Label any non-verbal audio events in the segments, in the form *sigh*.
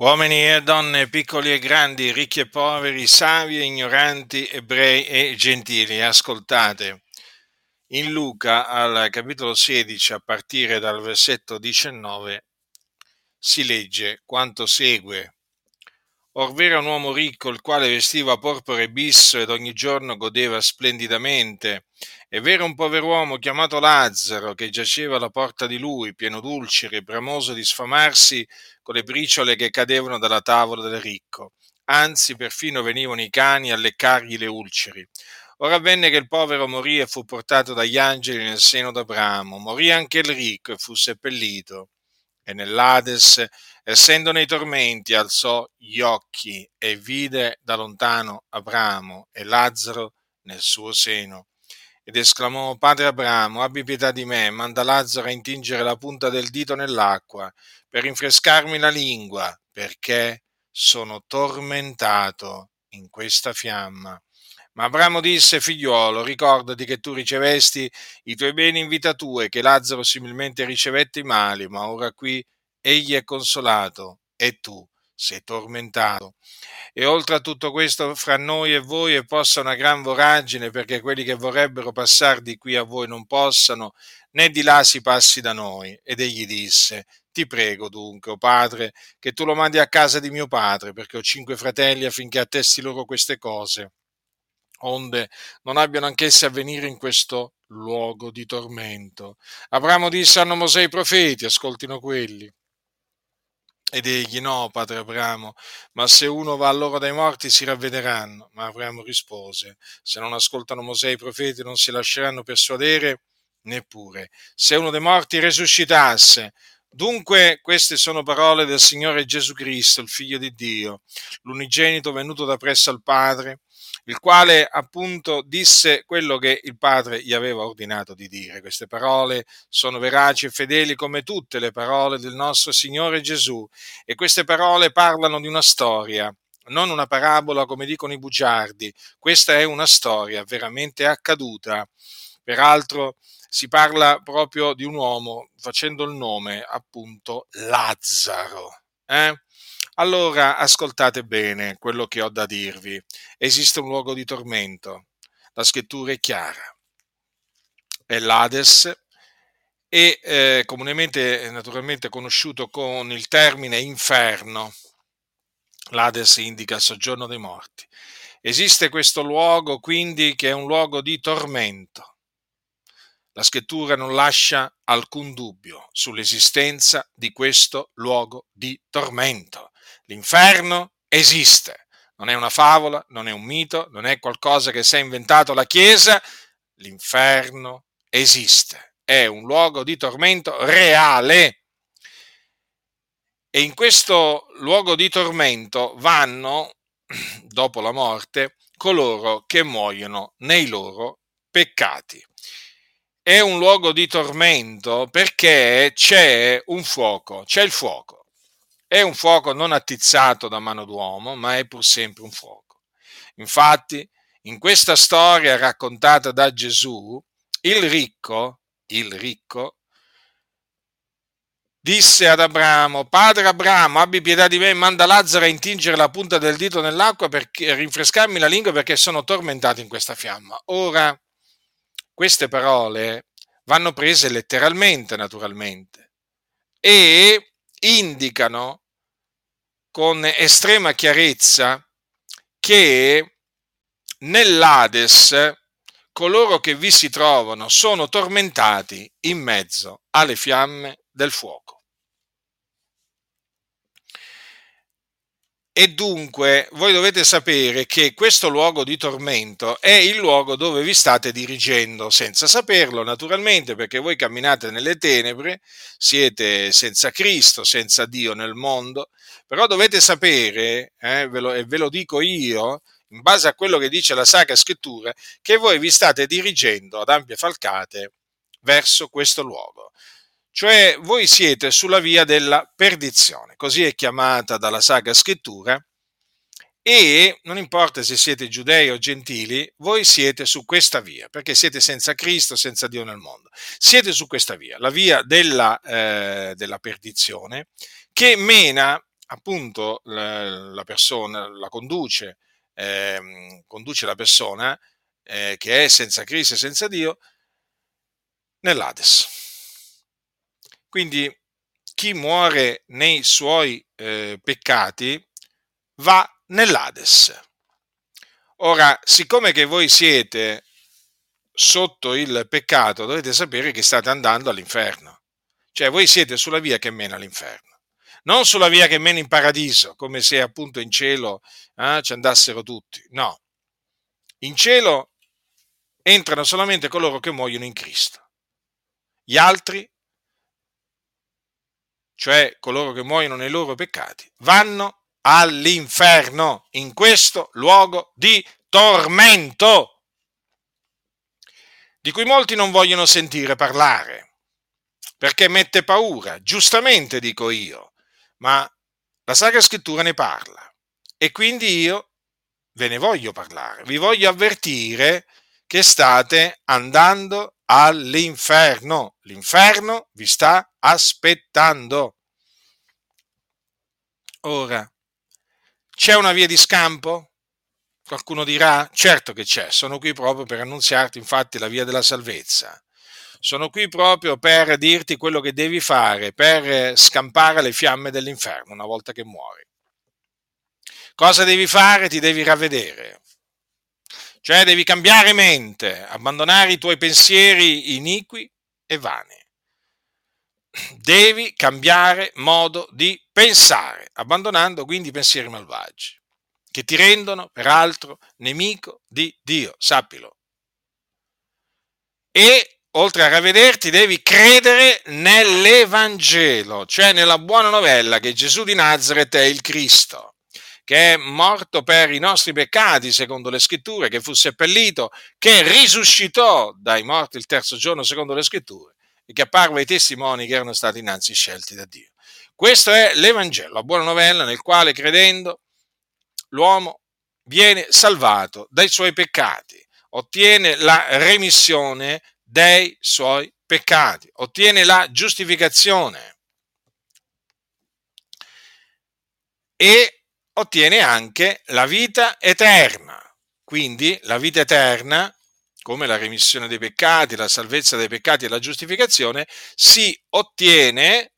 Uomini e donne, piccoli e grandi, ricchi e poveri, savi e ignoranti, ebrei e gentili, ascoltate. In Luca al capitolo 16, a partire dal versetto 19, si legge quanto segue. Or v'era un uomo ricco, il quale vestiva porpora e bisso ed ogni giorno godeva splendidamente. E v'era un pover'uomo chiamato Lazzaro, che giaceva alla porta di lui, pieno d'ulceri, bramoso di sfamarsi con le briciole che cadevano dalla tavola del ricco. Anzi, perfino venivano i cani a leccargli le ulceri. Ora avvenne che il povero morì e fu portato dagli angeli nel seno d'Abramo. Morì anche il ricco e fu seppellito. E nell'Ades essendo nei tormenti, alzò gli occhi e vide da lontano Abramo e Lazzaro nel suo seno. Ed esclamò, Padre Abramo, abbi pietà di me, manda Lazzaro a intingere la punta del dito nell'acqua per rinfrescarmi la lingua, perché sono tormentato in questa fiamma. Ma Abramo disse, figliuolo, ricordati che tu ricevesti i tuoi beni in vita tua e che Lazzaro similmente ricevette i mali, ma ora qui egli è consolato e tu sei tormentato. E oltre a tutto questo, fra noi e voi è posta una gran voragine, perché quelli che vorrebbero passare di qui a voi non possano, né di là si passi da noi. Ed egli disse, ti prego dunque, o oh padre, che tu lo mandi a casa di mio padre, perché ho cinque fratelli affinché attesti loro queste cose, onde non abbiano anch'essi a venire in questo luogo di tormento. Abramo disse, hanno Mosè i profeti, ascoltino quelli. Ed egli no, padre Abramo, ma se uno va a loro dai morti si ravvederanno. Ma Abramo rispose, se non ascoltano Mosè i profeti non si lasceranno persuadere neppure. Se uno dei morti risuscitasse, Dunque queste sono parole del Signore Gesù Cristo, il Figlio di Dio, l'unigenito venuto da presso al Padre, il quale appunto disse quello che il Padre gli aveva ordinato di dire. Queste parole sono veraci e fedeli come tutte le parole del nostro Signore Gesù e queste parole parlano di una storia, non una parabola come dicono i bugiardi, questa è una storia veramente accaduta. Peraltro si parla proprio di un uomo facendo il nome appunto Lazzaro. Eh? Allora ascoltate bene quello che ho da dirvi. Esiste un luogo di tormento. La scrittura è chiara. È l'Ades e eh, comunemente naturalmente conosciuto con il termine inferno. L'Ades indica il soggiorno dei morti. Esiste questo luogo quindi che è un luogo di tormento. La scrittura non lascia alcun dubbio sull'esistenza di questo luogo di tormento. L'inferno esiste, non è una favola, non è un mito, non è qualcosa che si è inventato la Chiesa, l'inferno esiste, è un luogo di tormento reale. E in questo luogo di tormento vanno, *clears throat* dopo la morte, coloro che muoiono nei loro peccati. È un luogo di tormento perché c'è un fuoco, c'è il fuoco è un fuoco non attizzato da mano d'uomo, ma è pur sempre un fuoco. Infatti, in questa storia raccontata da Gesù, il ricco, il ricco, disse ad Abramo, Padre Abramo, abbi pietà di me, manda Lazzaro a intingere la punta del dito nell'acqua per rinfrescarmi la lingua perché sono tormentato in questa fiamma. Ora, queste parole vanno prese letteralmente, naturalmente, e indicano con estrema chiarezza che nell'Ades coloro che vi si trovano sono tormentati in mezzo alle fiamme del fuoco. E dunque voi dovete sapere che questo luogo di tormento è il luogo dove vi state dirigendo, senza saperlo naturalmente, perché voi camminate nelle tenebre, siete senza Cristo, senza Dio nel mondo, però dovete sapere, eh, ve lo, e ve lo dico io, in base a quello che dice la Sacra Scrittura, che voi vi state dirigendo ad ampie falcate verso questo luogo. Cioè voi siete sulla via della perdizione, così è chiamata dalla Sacra Scrittura, e non importa se siete giudei o gentili, voi siete su questa via, perché siete senza Cristo, senza Dio nel mondo. Siete su questa via, la via della, eh, della perdizione, che mena appunto la, la persona, la conduce, eh, conduce la persona eh, che è senza crisi e senza Dio nell'Ades. Quindi chi muore nei suoi eh, peccati va nell'Ades. Ora, siccome che voi siete sotto il peccato, dovete sapere che state andando all'inferno. Cioè, voi siete sulla via che mena all'inferno, non sulla via che mena in paradiso, come se appunto in cielo eh, ci andassero tutti. No, in cielo entrano solamente coloro che muoiono in Cristo. Gli altri, cioè coloro che muoiono nei loro peccati, vanno all'inferno, in questo luogo di tormento, di cui molti non vogliono sentire parlare, perché mette paura, giustamente dico io, ma la Sacra Scrittura ne parla e quindi io ve ne voglio parlare, vi voglio avvertire che state andando all'inferno. L'inferno vi sta aspettando. Ora, c'è una via di scampo? Qualcuno dirà? Certo che c'è, sono qui proprio per annunziarti infatti la via della salvezza. Sono qui proprio per dirti quello che devi fare per scampare le fiamme dell'inferno una volta che muori. Cosa devi fare? Ti devi ravvedere. Cioè devi cambiare mente, abbandonare i tuoi pensieri iniqui e vani. Devi cambiare modo di pensare, abbandonando quindi i pensieri malvagi, che ti rendono peraltro nemico di Dio, sappilo. E oltre a ravvederti, devi credere nell'Evangelo, cioè nella buona novella che Gesù di Nazareth è il Cristo che è morto per i nostri peccati, secondo le scritture, che fu seppellito, che risuscitò dai morti il terzo giorno, secondo le scritture, che apparve ai testimoni che erano stati innanzi scelti da Dio. Questo è l'Evangelo, la buona novella nel quale, credendo, l'uomo viene salvato dai suoi peccati, ottiene la remissione dei suoi peccati, ottiene la giustificazione. E ottiene anche la vita eterna. Quindi la vita eterna, come la remissione dei peccati, la salvezza dei peccati e la giustificazione, si ottiene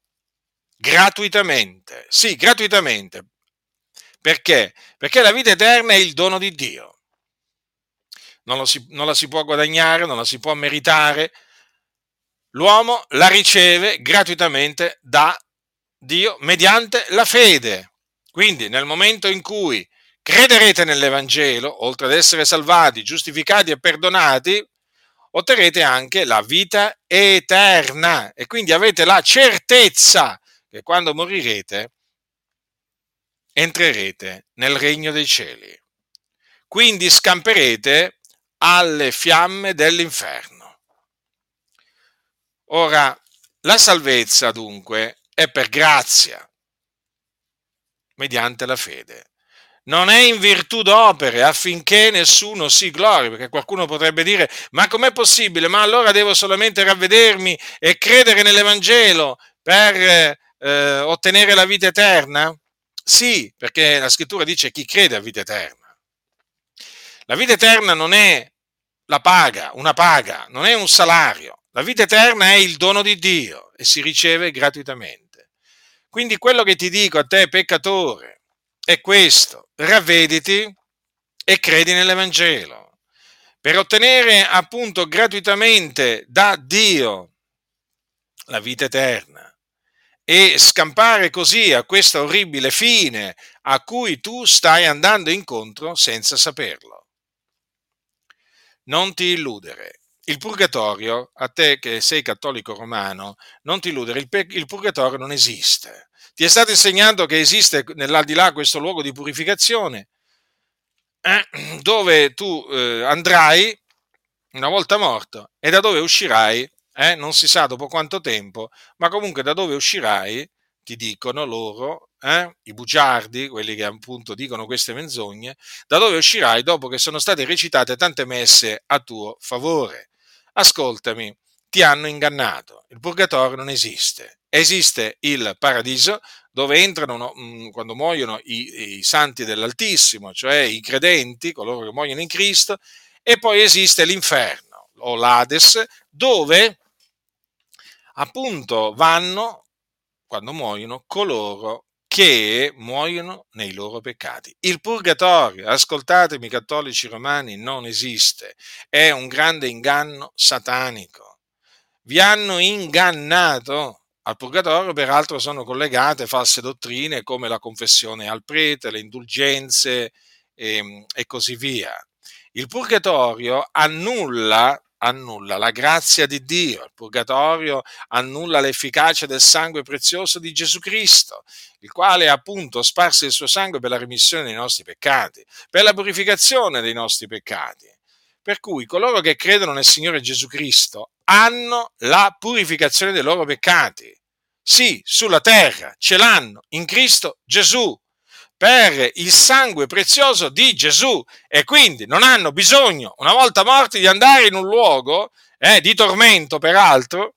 gratuitamente. Sì, gratuitamente. Perché? Perché la vita eterna è il dono di Dio. Non, si, non la si può guadagnare, non la si può meritare. L'uomo la riceve gratuitamente da Dio mediante la fede. Quindi nel momento in cui crederete nell'Evangelo, oltre ad essere salvati, giustificati e perdonati, otterrete anche la vita eterna e quindi avete la certezza che quando morirete entrerete nel regno dei cieli. Quindi scamperete alle fiamme dell'inferno. Ora, la salvezza dunque è per grazia, mediante la fede. Non è in virtù d'opere affinché nessuno si glori, perché qualcuno potrebbe dire, ma com'è possibile? Ma allora devo solamente ravvedermi e credere nell'Evangelo per eh, ottenere la vita eterna? Sì, perché la scrittura dice chi crede a vita eterna. La vita eterna non è la paga, una paga, non è un salario. La vita eterna è il dono di Dio e si riceve gratuitamente. Quindi quello che ti dico a te, peccatore, è questo, ravvediti e credi nell'Evangelo, per ottenere appunto gratuitamente da Dio la vita eterna e scampare così a questa orribile fine a cui tu stai andando incontro senza saperlo. Non ti illudere, il purgatorio, a te che sei cattolico romano, non ti illudere, il, purgatorio non esiste. Ti è stato insegnato che esiste nell'aldilà questo luogo di purificazione eh, dove tu eh, andrai una volta morto e da dove uscirai, eh, non si sa dopo quanto tempo, ma comunque da dove uscirai, ti dicono loro, eh, i bugiardi, quelli che appunto dicono queste menzogne, da dove uscirai dopo che sono state recitate tante messe a tuo favore. Ascoltami, ti hanno ingannato. Il purgatorio non esiste. Esiste il paradiso dove entrano mm, quando muoiono i, i santi dell'Altissimo, cioè i credenti, coloro che muoiono in Cristo, e poi esiste l'inferno o l'Ades, dove appunto vanno, quando muoiono, coloro che muoiono nei loro peccati. Il purgatorio, ascoltatemi cattolici romani, non esiste, è un grande inganno satanico. Vi hanno ingannato. Al purgatorio, peraltro, sono collegate false dottrine come la confessione al prete, le indulgenze e, ehm, e così via. Il purgatorio annulla annulla la grazia di Dio, il purgatorio annulla l'efficacia del sangue prezioso di Gesù Cristo, il quale appunto sparso il suo sangue per la remissione dei nostri peccati, per la purificazione dei nostri peccati. Per cui coloro che credono nel Signore Gesù Cristo hanno la purificazione dei loro peccati. Sì, sulla terra ce l'hanno in Cristo Gesù per il sangue prezioso di Gesù e quindi non hanno bisogno, una volta morti, di andare in un luogo eh, di tormento, peraltro,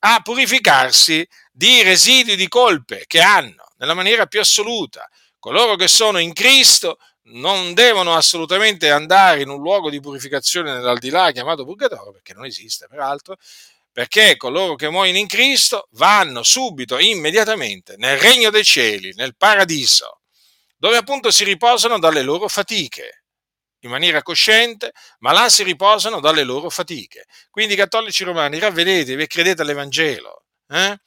a purificarsi di residui di colpe che hanno nella maniera più assoluta. Coloro che sono in Cristo non devono assolutamente andare in un luogo di purificazione nell'aldilà chiamato purgatorio, perché non esiste peraltro, perché coloro che muoiono in Cristo vanno subito, immediatamente, nel regno dei cieli, nel paradiso dove appunto si riposano dalle loro fatiche, in maniera cosciente, ma là si riposano dalle loro fatiche. Quindi, cattolici romani, ravvedetevi e credete all'Evangelo, eh?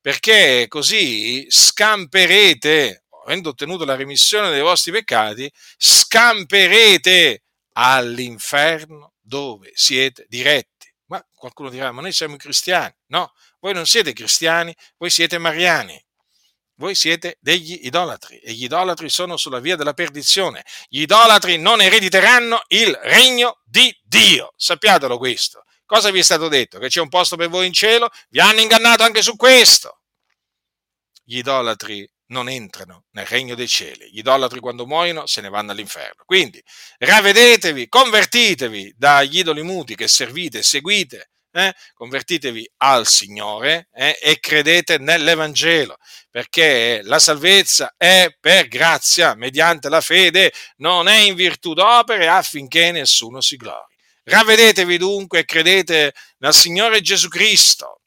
perché così scamperete, avendo ottenuto la remissione dei vostri peccati, scamperete all'inferno dove siete diretti. Ma qualcuno dirà, ma noi siamo cristiani. No, voi non siete cristiani, voi siete mariani voi siete degli idolatri e gli idolatri sono sulla via della perdizione. Gli idolatri non erediteranno il regno di Dio. Sappiatelo questo. Cosa vi è stato detto? Che c'è un posto per voi in cielo? Vi hanno ingannato anche su questo. Gli idolatri non entrano nel regno dei cieli. Gli idolatri quando muoiono se ne vanno all'inferno. Quindi ravvedetevi, convertitevi dagli idoli muti che servite e seguite eh, convertitevi al Signore eh, e credete nell'Evangelo, perché la salvezza è per grazia, mediante la fede, non è in virtù d'opere affinché nessuno si glori. Ravvedetevi dunque e credete nel Signore Gesù Cristo,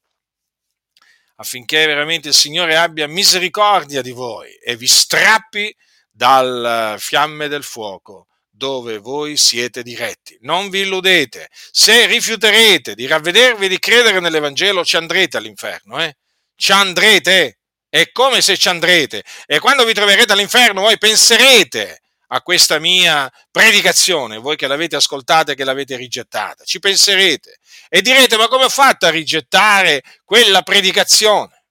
affinché veramente il Signore abbia misericordia di voi e vi strappi dal fiamme del fuoco dove voi siete diretti. Non vi illudete. Se rifiuterete di ravvedervi e di credere nell'Evangelo, ci andrete all'inferno. Eh? Ci andrete. È come se ci andrete. E quando vi troverete all'inferno, voi penserete a questa mia predicazione, voi che l'avete ascoltata e che l'avete rigettata. Ci penserete e direte: Ma come ho fatto a rigettare quella predicazione?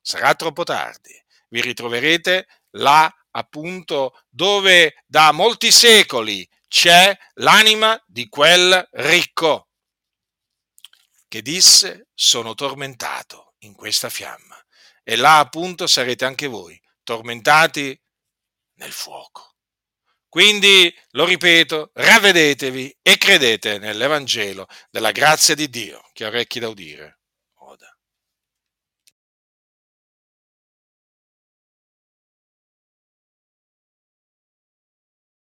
Sarà troppo tardi. Vi ritroverete là appunto dove da molti secoli c'è l'anima di quel ricco che disse sono tormentato in questa fiamma e là appunto sarete anche voi tormentati nel fuoco. Quindi, lo ripeto, ravvedetevi e credete nell'Evangelo della grazia di Dio, che orecchi da udire.